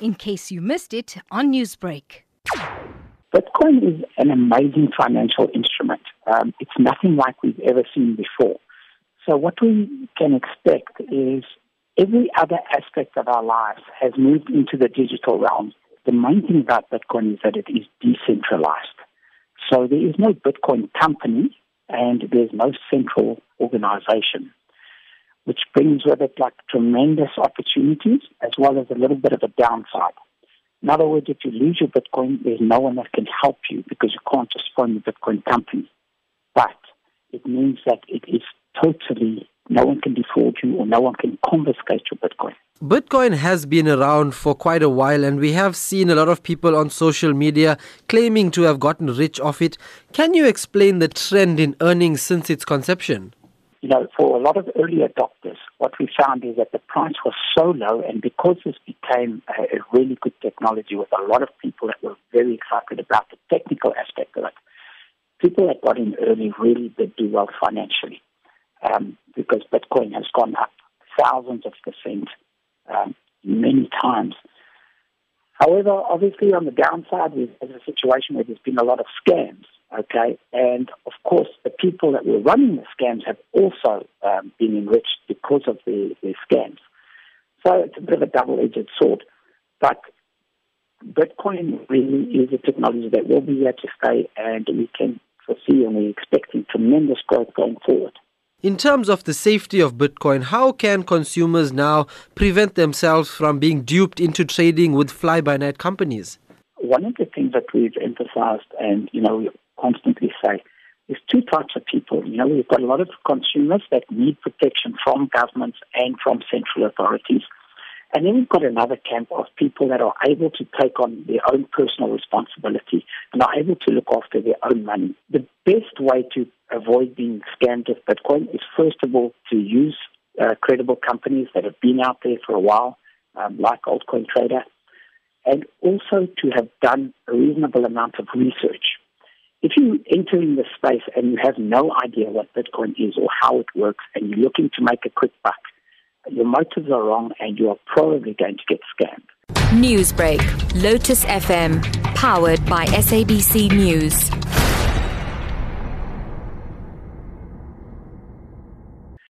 in case you missed it on Newsbreak. Bitcoin is an amazing financial instrument. Um, it's nothing like we've ever seen before. So, what we can expect is every other aspect of our lives has moved into the digital realm. The main thing about Bitcoin is that it is decentralized. So, there is no Bitcoin company and there's no central organization, which brings with it like tremendous opportunities as well as a little bit of a downside. In other words, if you lose your Bitcoin, there's no one that can help you because you can't just phone the Bitcoin company. But it means that it is totally, no one can defraud you or no one can confiscate your Bitcoin. Bitcoin has been around for quite a while, and we have seen a lot of people on social media claiming to have gotten rich off it. Can you explain the trend in earnings since its conception? You know, for a lot of early adopters, what we found is that the price was so low, and because this became a, really good technology with a lot of people that were very excited about the technical aspect of it, people that got in early really did do well financially um, because Bitcoin has gone up thousands of percent um, many times. However, obviously on the downside, there's a situation where there's been a lot of scams, okay? And of course, people that were running the scams have also um, been enriched because of the, the scams. So it's a bit of a double-edged sword. But Bitcoin really is a technology that will be here to stay, and we can foresee and we're expecting tremendous growth going forward. In terms of the safety of Bitcoin, how can consumers now prevent themselves from being duped into trading with fly by night companies? One of the things that we've emphasized and, you know, we constantly say is two types of people. You know, we've got a lot of consumers that need protection from governments and from central authorities. And then we've got another camp of people that are able to take on their own personal responsibility and are able to look after their own money. The best way to avoid being scammed with Bitcoin is, first of all, to use uh, credible companies that have been out there for a while, um, like Altcoin Trader, and also to have done a reasonable amount of research. If you enter in this space and you have no idea what Bitcoin is or how it works, and you're looking to make a quick buck, your motives are wrong and you are probably going to get scammed. Newsbreak, Lotus FM, powered by SABC News.